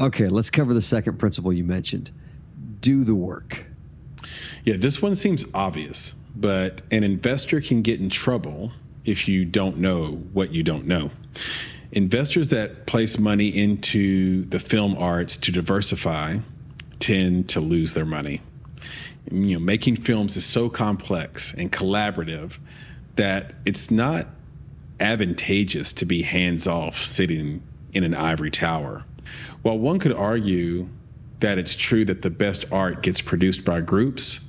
Okay, let's cover the second principle you mentioned do the work. Yeah, this one seems obvious, but an investor can get in trouble if you don't know what you don't know. Investors that place money into the film arts to diversify tend to lose their money. You know, making films is so complex and collaborative that it's not advantageous to be hands off sitting in an ivory tower. While one could argue that it's true that the best art gets produced by groups,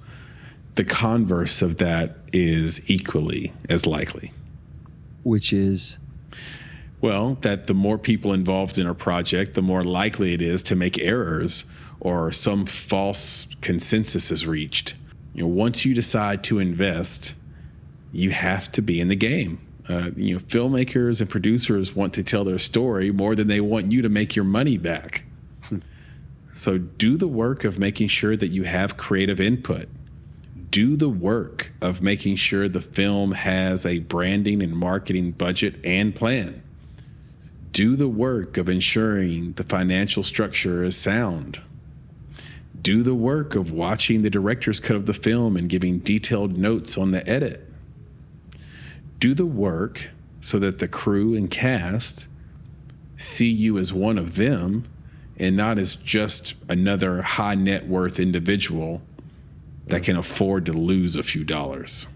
the converse of that is equally as likely. Which is? Well, that the more people involved in a project, the more likely it is to make errors or some false consensus is reached. You know, once you decide to invest, you have to be in the game. Uh, you know, filmmakers and producers want to tell their story more than they want you to make your money back. So do the work of making sure that you have creative input. Do the work of making sure the film has a branding and marketing budget and plan. Do the work of ensuring the financial structure is sound. Do the work of watching the director's cut of the film and giving detailed notes on the edit. Do the work so that the crew and cast see you as one of them and not as just another high net worth individual that can afford to lose a few dollars.